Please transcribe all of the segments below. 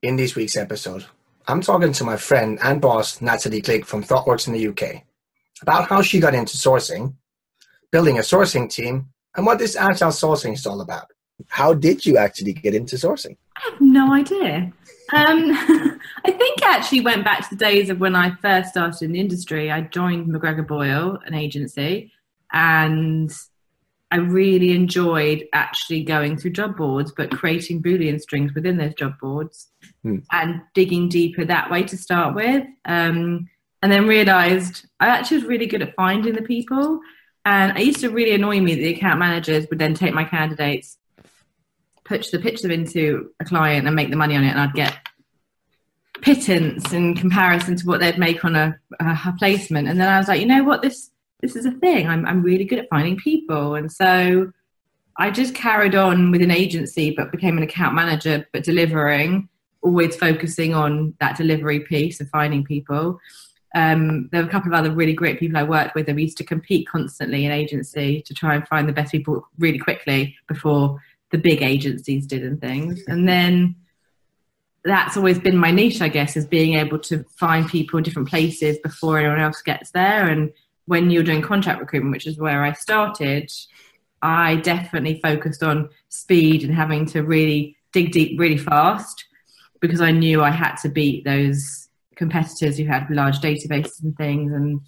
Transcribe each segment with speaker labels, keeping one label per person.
Speaker 1: In this week's episode, I'm talking to my friend and boss, Natalie Glick from ThoughtWorks in the UK, about how she got into sourcing, building a sourcing team, and what this agile sourcing is all about. How did you actually get into sourcing?
Speaker 2: I have no idea. Um, I think I actually went back to the days of when I first started in the industry. I joined McGregor Boyall, an agency, and I really enjoyed actually going through job boards, but creating Boolean strings within those job boards hmm. and digging deeper that way to start with. Um, and then realized I actually was really good at finding the people. And it used to really annoy me that the account managers would then take my candidates, pitch, the, pitch them into a client and make the money on it, and I'd get pittance in comparison to what they'd make on a, a placement. And then I was like, you know what, this this is a thing. I'm I'm really good at finding people, and so I just carried on with an agency, but became an account manager, but delivering, always focusing on that delivery piece of finding people. Um, there were a couple of other really great people I worked with, and we used to compete constantly in agency to try and find the best people really quickly before the big agencies did and things. And then that's always been my niche, I guess, is being able to find people in different places before anyone else gets there and when you're doing contract recruitment, which is where I started, I definitely focused on speed and having to really dig deep really fast because I knew I had to beat those competitors who had large databases and things. And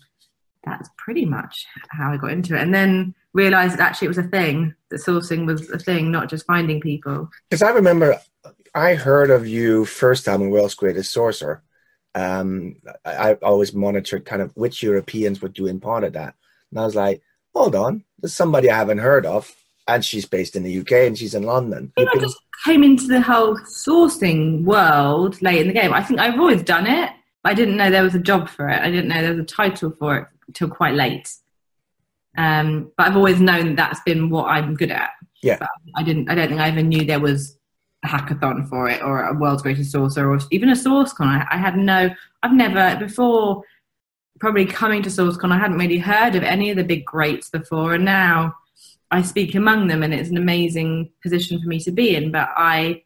Speaker 2: that's pretty much how I got into it. And then realized that actually it was a thing, that sourcing was a thing, not just finding people.
Speaker 1: Because I remember I heard of you first time in World's Greatest Sourcer um, I, I always monitored kind of which Europeans were doing part of that. And I was like, hold on, there's somebody I haven't heard of. And she's based in the UK and she's in London.
Speaker 2: I, I just came into the whole sourcing world late in the game. I think I've always done it. I didn't know there was a job for it. I didn't know there was a title for it until quite late. Um, but I've always known that that's been what I'm good at.
Speaker 1: Yeah.
Speaker 2: But I didn't. I don't think I ever knew there was a hackathon for it or a world's greatest sourcer or even a sourcecon. I, I had no, I've never before probably coming to sourcecon, I hadn't really heard of any of the big greats before, and now I speak among them, and it's an amazing position for me to be in. But I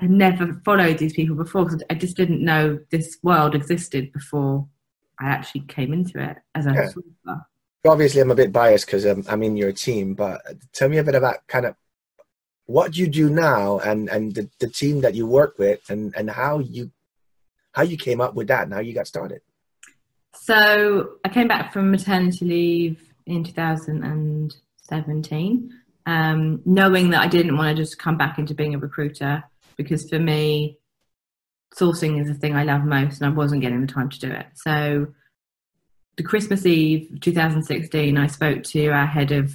Speaker 2: had never followed these people before because I just didn't know this world existed before I actually came into it as a yeah.
Speaker 1: Obviously, I'm a bit biased because um, I'm in your team, but tell me a bit about kind of what you do now and and the, the team that you work with and and how you how you came up with that and how you got started?
Speaker 2: So i came back from maternity leave in 2017 um, knowing that i didn't want to just come back into being a recruiter because for me sourcing is the thing i love most and i wasn't getting the time to do it. So the christmas eve 2016 i spoke to our head of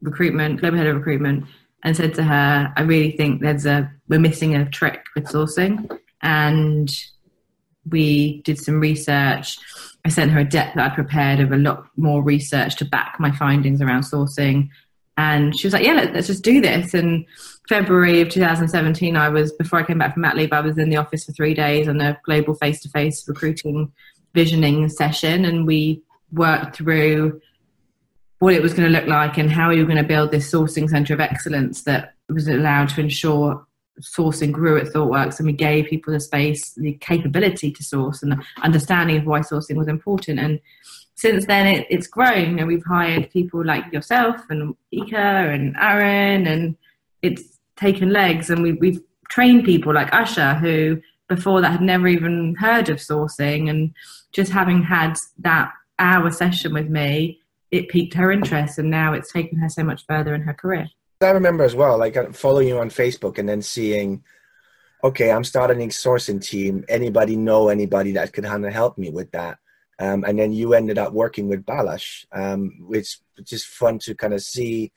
Speaker 2: recruitment global head of recruitment and said to her, I really think there's a we're missing a trick with sourcing. And we did some research. I sent her a deck that I prepared of a lot more research to back my findings around sourcing. And she was like, Yeah, let, us just do this. And February of 2017, I was before I came back from mat leave, I was in the office for three days on a global face to face recruiting visioning session, and we worked through what it was going to look like and how we were going to build this sourcing center of excellence that was allowed to ensure sourcing grew at ThoughtWorks and we gave people the space, the capability to source and the understanding of why sourcing was important. And since then, it, it's grown. You know, we've hired people like yourself and Ika and Aaron, and it's taken legs. And we, we've trained people like Usher who before that had never even heard of sourcing, and just having had that hour session with me it piqued her interest and now it's taken her so much further in her career.
Speaker 1: I remember as well, like following you on Facebook and then seeing, okay, I'm starting a sourcing team. Anybody know anybody that could help me with that? Um, and then you ended up working with Balazs, um, which is just fun to kind of see,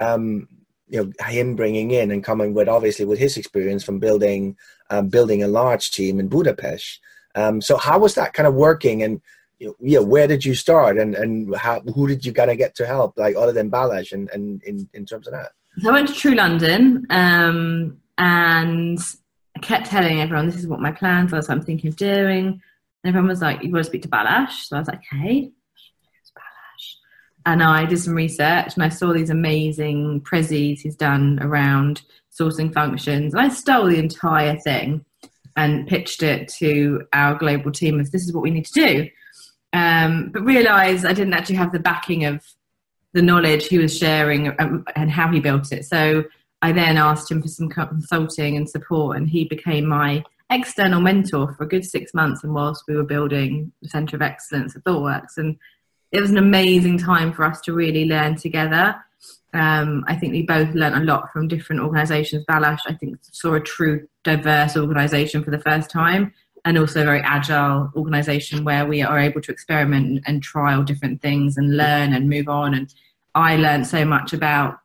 Speaker 1: um, you know, him bringing in and coming with obviously with his experience from building, um, building a large team in Budapest. Um, so how was that kind of working? And yeah, where did you start and, and how, who did you kind of get to help, like other than Balazs and, and in, in terms of that?
Speaker 2: So I went to TRU London um, and I kept telling everyone this is what my plans are, so I'm thinking of doing. And everyone was like, you want to speak to Balazs? So I was like, okay. And I did some research and I saw these amazing prezzies he's done around sourcing functions. And I stole the entire thing and pitched it to our global team as this is what we need to do. Um, but realised I didn't actually have the backing of the knowledge he was sharing um, and how he built it. So I then asked him for some consulting and support, and he became my external mentor for a good six months. And whilst we were building the Centre of Excellence at ThoughtWorks, and it was an amazing time for us to really learn together. Um, I think we both learned a lot from different organisations. Balazs, I think, saw a true diverse organisation for the first time, and also a very agile organisation where we are able to experiment and, and trial different things and learn and move on. And I learned so much about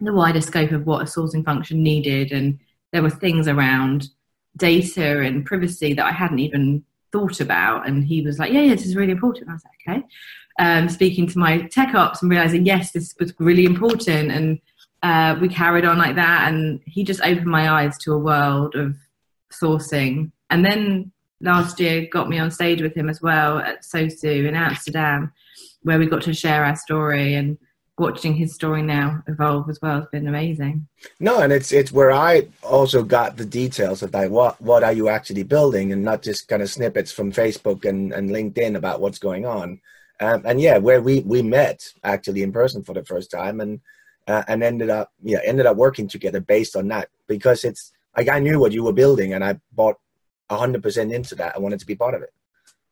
Speaker 2: the wider scope of what a sourcing function needed, and there were things around data and privacy that I hadn't even thought about. And he was like, "Yeah, yeah, this is really important." I was like, "Okay." um, speaking to my tech ops and realizing, yes, this was really important. And uh, we carried on like that. And he just opened my eyes to a world of sourcing. And then last year got me on stage with him as well at SOSU in Amsterdam, where we got to share our story and watching his story now evolve as well has been amazing.
Speaker 1: No, and it's it's where I also got the details of like what what are you actually building and not just kind of snippets from Facebook and, and LinkedIn about what's going on. Um, and yeah, where we we met actually in person for the first time, and uh, and ended up yeah ended up working together based on that because it's like I knew what you were building, and I bought hundred percent into that. I wanted to be part of it.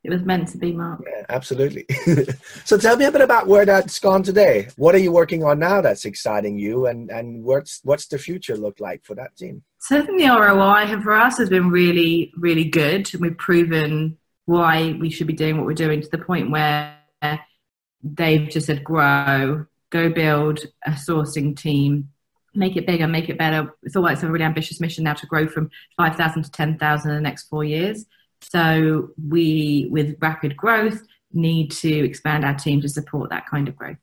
Speaker 2: It was meant to be, Mark.
Speaker 1: Yeah, absolutely. so tell me a bit about where that's gone today. What are you working on now that's exciting you, and and what's what's the future look like for that team?
Speaker 2: So I think the ROI for us has been really really good. We've proven why we should be doing what we're doing to the point where they've just said grow, go build a sourcing team, make it bigger, make it better. It's all it's a really ambitious mission now to grow from 5,000 to 10,000 in the next four years. So we, with rapid growth, need to expand our team to support that kind of growth.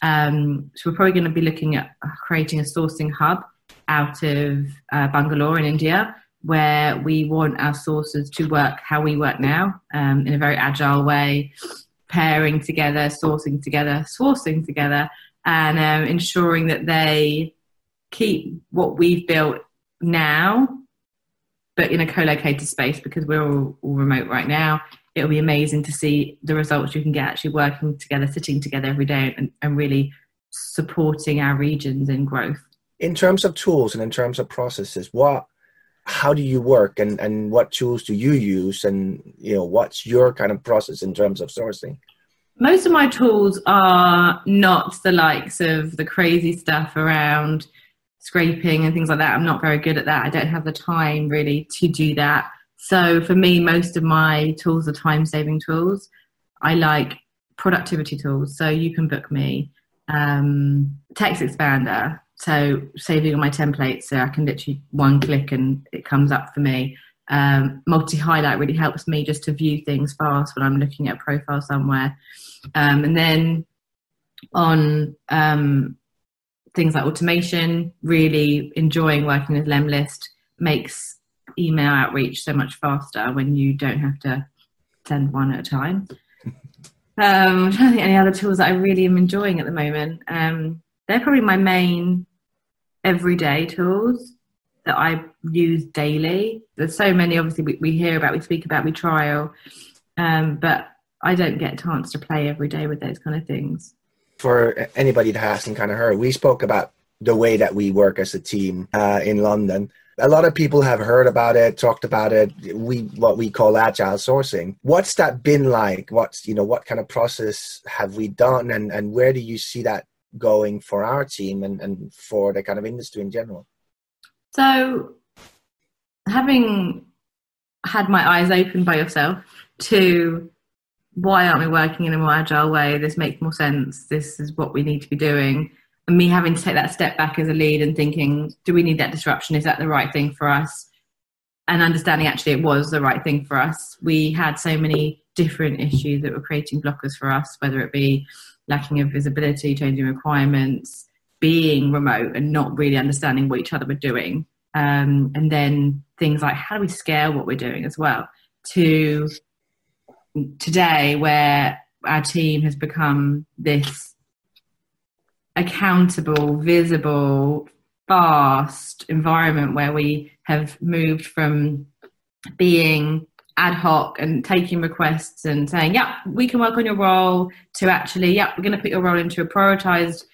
Speaker 2: Um, so we're probably going to be looking at creating a sourcing hub out of uh, Bangalore in India, where we want our sources to work how we work now um, in a very agile way, pairing together, sourcing together, sourcing together, and um, ensuring that they keep what we've built now, but in a co-located space because we're all, all remote right now. It'll be amazing to see the results you can get actually working together, sitting together every day, and, and really supporting our regions in growth.
Speaker 1: In terms of tools and in terms of processes, what how do you work and, and what tools do you use and you know what's your kind of process in terms of sourcing
Speaker 2: most of my tools are not the likes of the crazy stuff around scraping and things like that i'm not very good at that. I don't have the time really to do that. So for me most of my tools are time saving tools. I like productivity tools. So you can book me um, text expander. So saving on my templates, so I can literally one click and it comes up for me. Um, multi highlight really helps me just to view things fast when I'm looking at a profile somewhere. Um, and then on um, things like automation, really enjoying working with Lemlist makes email outreach so much faster when you don't have to send one at a time. Um, I'm trying to think any other tools that I really am enjoying at the moment. Um, they're probably my main everyday tools that I use daily. There's so many, obviously, we, we hear about, we speak about, we trial, um, but I don't get a chance to play every day with those kind of things.
Speaker 1: For anybody that hasn't kind of heard, we spoke about the way that we work as a team uh, in London. A lot of people have heard about it, talked about it. We what we call agile sourcing. What's that been like? What's you know what kind of process have we done, and and where do you see that going for our team and, and for the kind of industry in general?
Speaker 2: So, having had my eyes opened by yourself to why aren't we working in a more agile way? This makes more sense. This is what we need to be doing. And me having to take that step back as a lead and thinking, do we need that disruption? Is that the right thing for us? And understanding actually it was the right thing for us. We had so many different issues that were creating blockers for us, whether it be lacking of visibility, changing requirements, being remote and not really understanding what each other were doing. Um, and then things like how do we scale what we're doing as well to today where our team has become this accountable, visible fast environment where we have moved from being ad hoc and taking requests and saying, yeah, we can work on your role to actually, yeah, we're going to put your role into a prioritized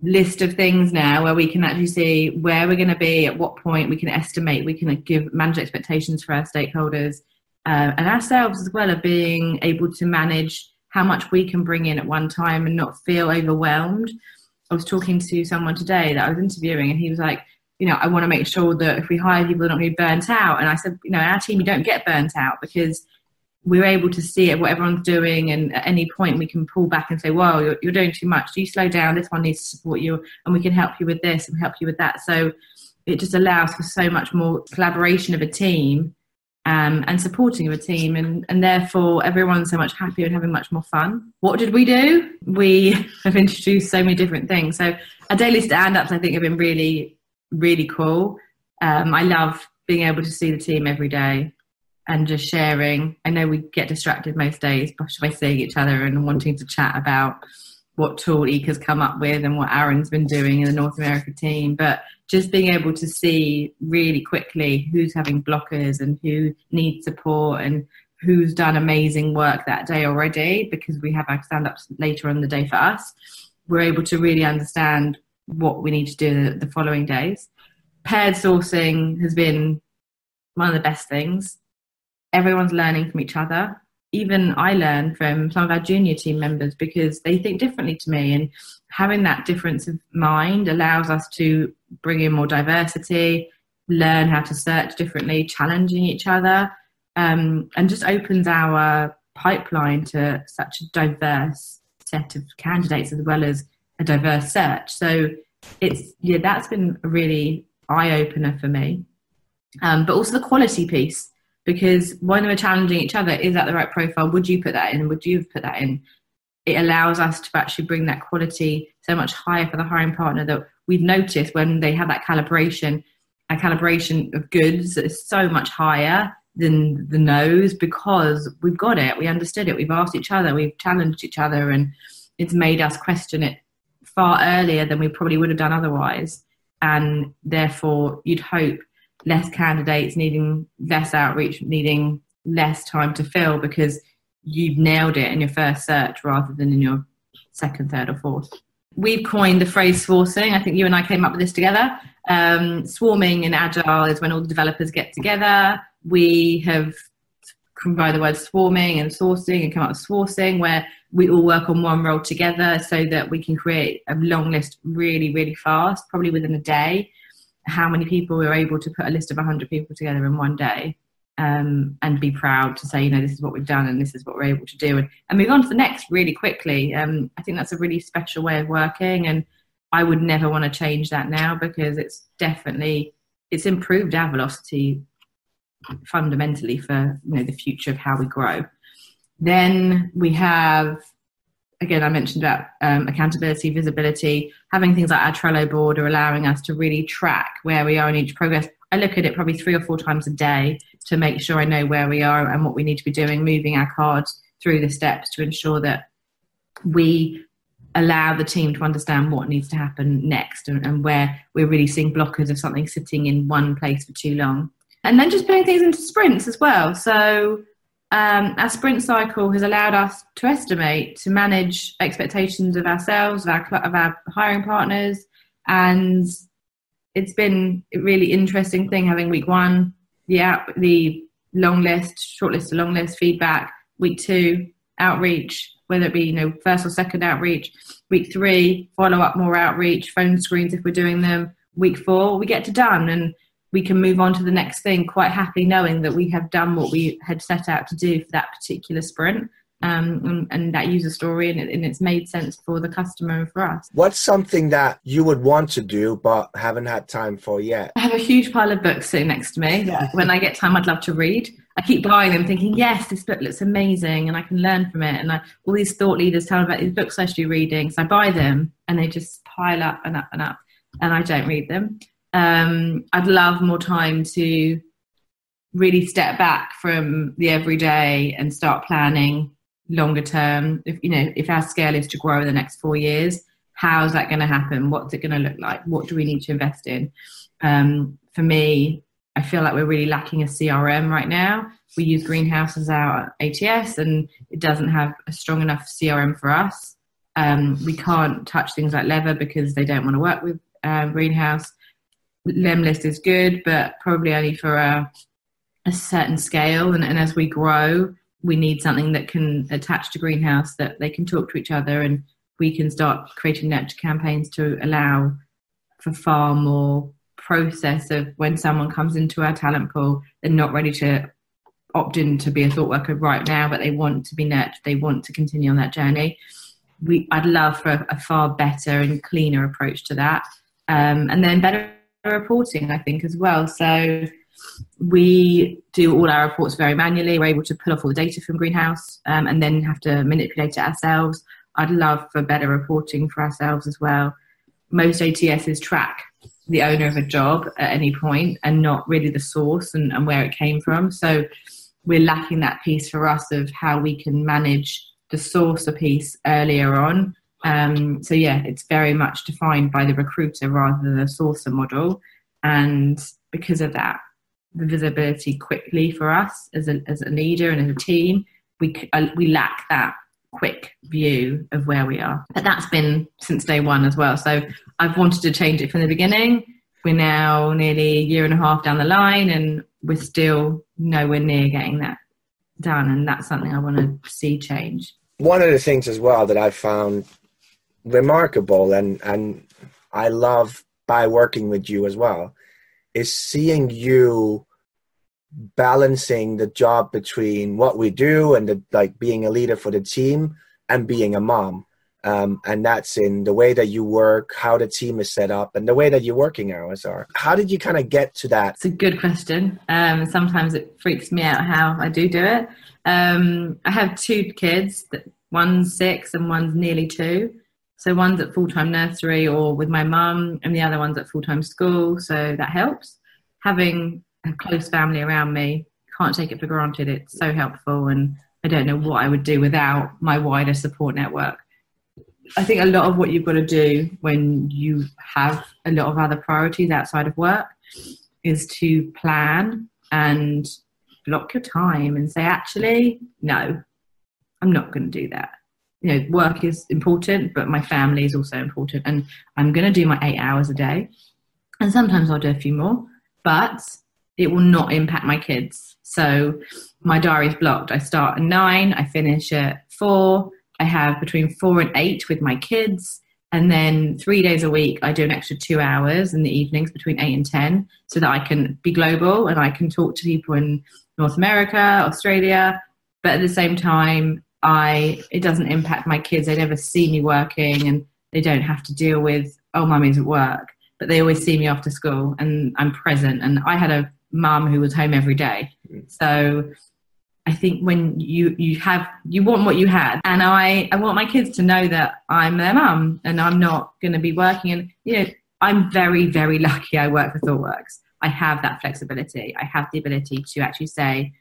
Speaker 2: list of things now where we can actually see where we're going to be at what point we can estimate we can give manage expectations for our stakeholders uh, and ourselves as well of being able to manage how much we can bring in at one time and not feel overwhelmed i was talking to someone today that i was interviewing and he was like you know i want to make sure that if we hire people they're not going to be burnt out and i said you know our team you don't get burnt out because we're able to see what everyone's doing, and at any point we can pull back and say, "Well, you're, you're doing too much. Do you slow down? This one needs to support you, and we can help you with this and help you with that." So it just allows for so much more collaboration of a team um, and supporting of a team, and, and therefore everyone's so much happier and having much more fun. What did we do? We have introduced so many different things. So our daily stand-ups, I think, have been really, really cool. Um, I love being able to see the team every day and just sharing. I know we get distracted most days by seeing each other and wanting to chat about what tool Eka's come up with and what Aaron's been doing in the North America team, but just being able to see really quickly who's having blockers and who needs support and who's done amazing work that day already because we have our stand ups later on the day for us. We're able to really understand what we need to do the following days. Paired sourcing has been one of the best things everyone's learning from each other. Even I learn from some of our junior team members because they think differently to me. And having that difference of mind allows us to bring in more diversity, learn how to search differently, challenging each other, um, and just opens our pipeline to such a diverse set of candidates as well as a diverse search. So it's yeah, that's been a really eye opener for me. Um, but also the quality piece because when we're challenging each other, is that the right profile? Would you put that in? Would you have put that in? It allows us to actually bring that quality so much higher for the hiring partner that we've noticed when they have that calibration, a calibration of goods is so much higher than the nose because we've got it, we understood it, we've asked each other, we've challenged each other, and it's made us question it far earlier than we probably would have done otherwise. And therefore, you'd hope less candidates, needing less outreach, needing less time to fill because you've nailed it in your first search rather than in your second, third, or fourth. We've coined the phrase swarming. I think you and I came up with this together. Um, swarming in Agile is when all the developers get together. We have combined the word swarming and sourcing and come up with sourcing where we all work on one role together so that we can create a long list really, really fast, probably within a day how many people we were able to put a list of 100 people together in one day um, and be proud to say, you know, this is what we've done and this is what we're able to do and, and move on to the next really quickly. Um, I think that's a really special way of working and I would never want to change that now because it's definitely, it's improved our velocity fundamentally for, you know, the future of how we grow. Then we have again, I mentioned about um, accountability, visibility, having things like our Trello board are allowing us to really track where we are in each progress. I look at it probably three or four times a day to make sure I know where we are and what we need to be doing, moving our cards through the steps to ensure that we allow the team to understand what needs to happen next and, and where we're really seeing blockers of something sitting in one place for too long. And then just putting things into sprints as well. So um, our sprint cycle has allowed us to estimate, to manage expectations of ourselves, of our, of our hiring partners, and it's been a really interesting thing having week one, the out, the long list, short list to long list feedback, week two, outreach, whether it be you know first or second outreach, week three, follow up more outreach, phone screens if we're doing them, week four, we get to done. And we can move on to the next thing quite happily knowing that we have done what we had set out to do for that particular sprint um, and, and, that user story and, it, and, it's made sense for the customer and for us.
Speaker 1: What's something that you would want to do but haven't had time for yet?
Speaker 2: I have a huge pile of books sitting next to me. Yeah. When I get time, I'd love to read. I keep buying them thinking, yes, this book looks amazing and I can learn from it. And I, all these thought leaders tell me about these books I should be reading. So I buy them and they just pile up and up and up and I don't read them. Um, I'd love more time to really step back from the everyday and start planning longer term. If you know, if our scale is to grow in the next four years, how's that going to happen? What's it going to look like? What do we need to invest in? Um, for me, I feel like we're really lacking a CRM right now. We use Greenhouse as our ATS, and it doesn't have a strong enough CRM for us. Um, we can't touch things like Lever because they don't want to work with um, Greenhouse. Lemlist is good, but probably only for a, a certain scale. And, and as we grow, we need something that can attach to Greenhouse that they can talk to each other and we can start creating nurture campaigns to allow for far more process of when someone comes into our talent pool, they're not ready to opt in to be a thought worker right now, but they want to be nurtured, they want to continue on that journey. We, I'd love for a, a far better and cleaner approach to that. Um, and then better reporting, I think, as well. So we do all our reports very manually. We're able to pull off all the data from Greenhouse um, and then have to manipulate it ourselves. I'd love for better reporting for ourselves as well. Most ATSs track the owner of a job at any point and not really the source and, and where it came from. So we're lacking that piece for us of how we can manage the source a piece earlier on. Um, so yeah, it's very much defined by the recruiter rather than the sourcer model. And because of that, the visibility quickly for us as a, as a leader and as a team, we, uh, we lack that quick view of where we are. But that's been since day one as well. So I've wanted to change it from the beginning. We're now nearly a year and a half down the line and we're still nowhere near getting that done. And that's something I want to see change.
Speaker 1: One of the things as well that I found remarkable and, and I love by working with you as well is seeing you balancing the job between what we do and the, like being a leader for the team and being a mom. Um, and that's in the way that you work, how the team is set up, and the way that your working hours are. How did you kind of get to that?
Speaker 2: It's a good question. Um, sometimes it freaks me out how I do do it. Um, I have two kids, one's six and one's nearly two. So one's at full time nursery or with my mum, and the other one's at full time school. So that helps. Having a close family around me. Can't take it for granted. It's so helpful, and I don't know what I would do without my wider support network. I think a lot of what you've got to do when you have a lot of other priorities outside of work is to plan and block your time and say, actually, no, I'm not going to do that. You know, work is important, but my family is also important. And I'm going to do my eight hours a day. And sometimes I'll do a few more, but it will not impact my kids. So my diary is blocked. I start at nine, I finish at four. I have between four and eight with my kids. And then three days a week, I do an extra two hours in the evenings between eight and 10 so that I can be global and I can talk to people in North America, Australia. But at the same time, I, it doesn't impact my kids. They never see me working and they don't have to deal with, oh, mummy's at work. But they always see me after school and I'm present. And I had a mum who was home every day. So I think when you you have you want what you had, and I I want my kids to know that I'm their mum and I'm not going to be working. And you know, I'm very very lucky. I work for ThoughtWorks. I have that flexibility. I have the ability to actually say,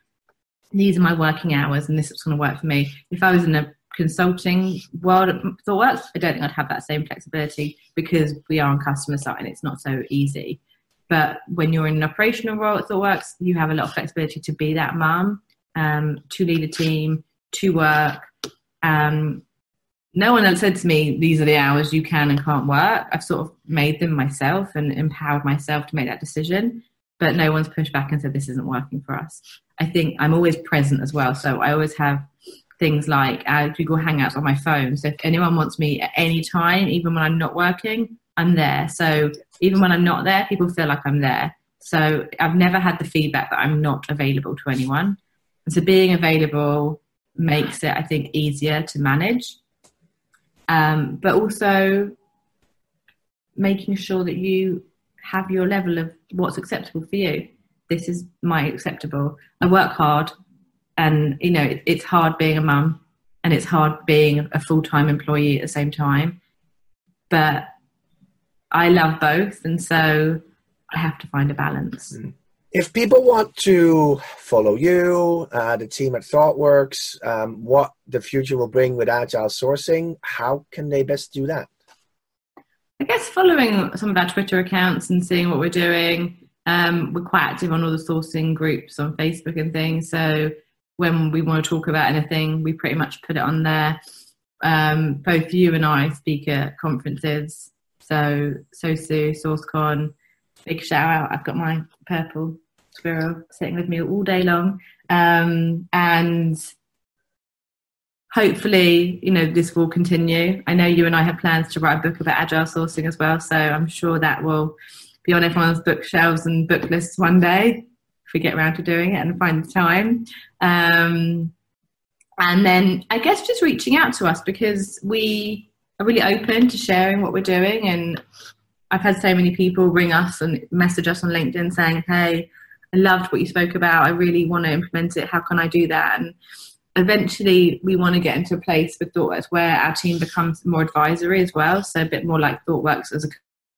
Speaker 2: these are my working hours, and this is going to work for me. If I was in a consulting world at ThoughtWorks, I don't think I'd have that same flexibility because we are on customer side and it's not so easy. But when you're in an operational role at ThoughtWorks, you have a lot of flexibility to be that mum, um, to lead a team, to work. Um, no one has said to me, these are the hours you can and can't work. I've sort of made them myself and empowered myself to make that decision. But no one's pushed back and said, this isn't working for us. I think I'm always present as well. So I always have things like uh, Google Hangouts on my phone. So if anyone wants me at any time, even when I'm not working, I'm there. So even when I'm not there, people feel like I'm there. So I've never had the feedback that I'm not available to anyone. And so being available makes it, I think, easier to manage. Um, but also making sure that you have your level of what's acceptable for you. This is my acceptable. I work hard, and you know it, it's hard being a mum, and it's hard being a full time employee at the same time. But I love both, and so I have to find a balance. Mm.
Speaker 1: If people want to follow you, uh, the team at ThoughtWorks, um, what the future will bring with agile sourcing, how can they best do that?
Speaker 2: I guess following some of our Twitter accounts and seeing what we're doing. Um, we're quite active on all the sourcing groups on Facebook and things. So when we want to talk about anything, we pretty much put it on there. Um, both you and I speak at conferences. So SOSU, SourceCon, big shout out. I've got my purple squirrel sitting with me all day long. Um, and hopefully, you know, this will continue. I know you and I have plans to write a book about agile sourcing as well, so I'm sure that will be on everyone's bookshelves and book lists one day if we get around to doing it and find the time. Um, and then I guess just reaching out to us because we are really open to sharing what we're doing. And I've had so many people ring us and message us on LinkedIn saying, "Hey, I loved what you spoke about. I really want to implement it. How can I do that?" And eventually we want to get into a place with ThoughtWorks where our team becomes more advisory as well. So a bit more like ThoughtWorks as a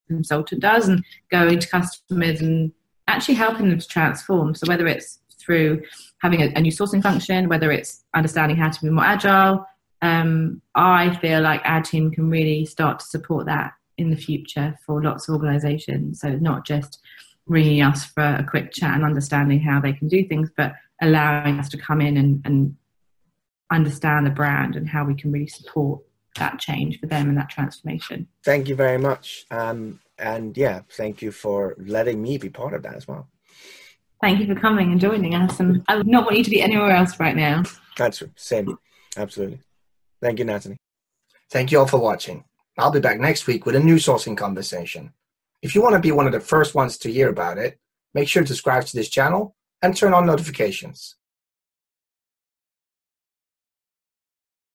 Speaker 2: consultant does and going to customers and actually helping them to transform. So whether it's through having a, a new sourcing function, whether it's understanding how to be more agile, um, I feel like our team can really start to support that in the future for lots of organizations. So not just ringing us for a quick chat and understanding how they can do things, but allowing us to come in and, and understand the brand and how we can really support that change for them and that transformation.
Speaker 1: Thank you very much. Um, and yeah, thank you for letting me be part of that as well.
Speaker 2: Thank you for coming and joining us. And I would not want you to be anywhere else right now.
Speaker 1: That's same. Absolutely. Thank you, Natalie.
Speaker 3: Thank you all for watching. I'll be back next week with a new sourcing conversation. If you want to be one of the first ones to hear about it, make sure to subscribe to this channel and turn on notifications.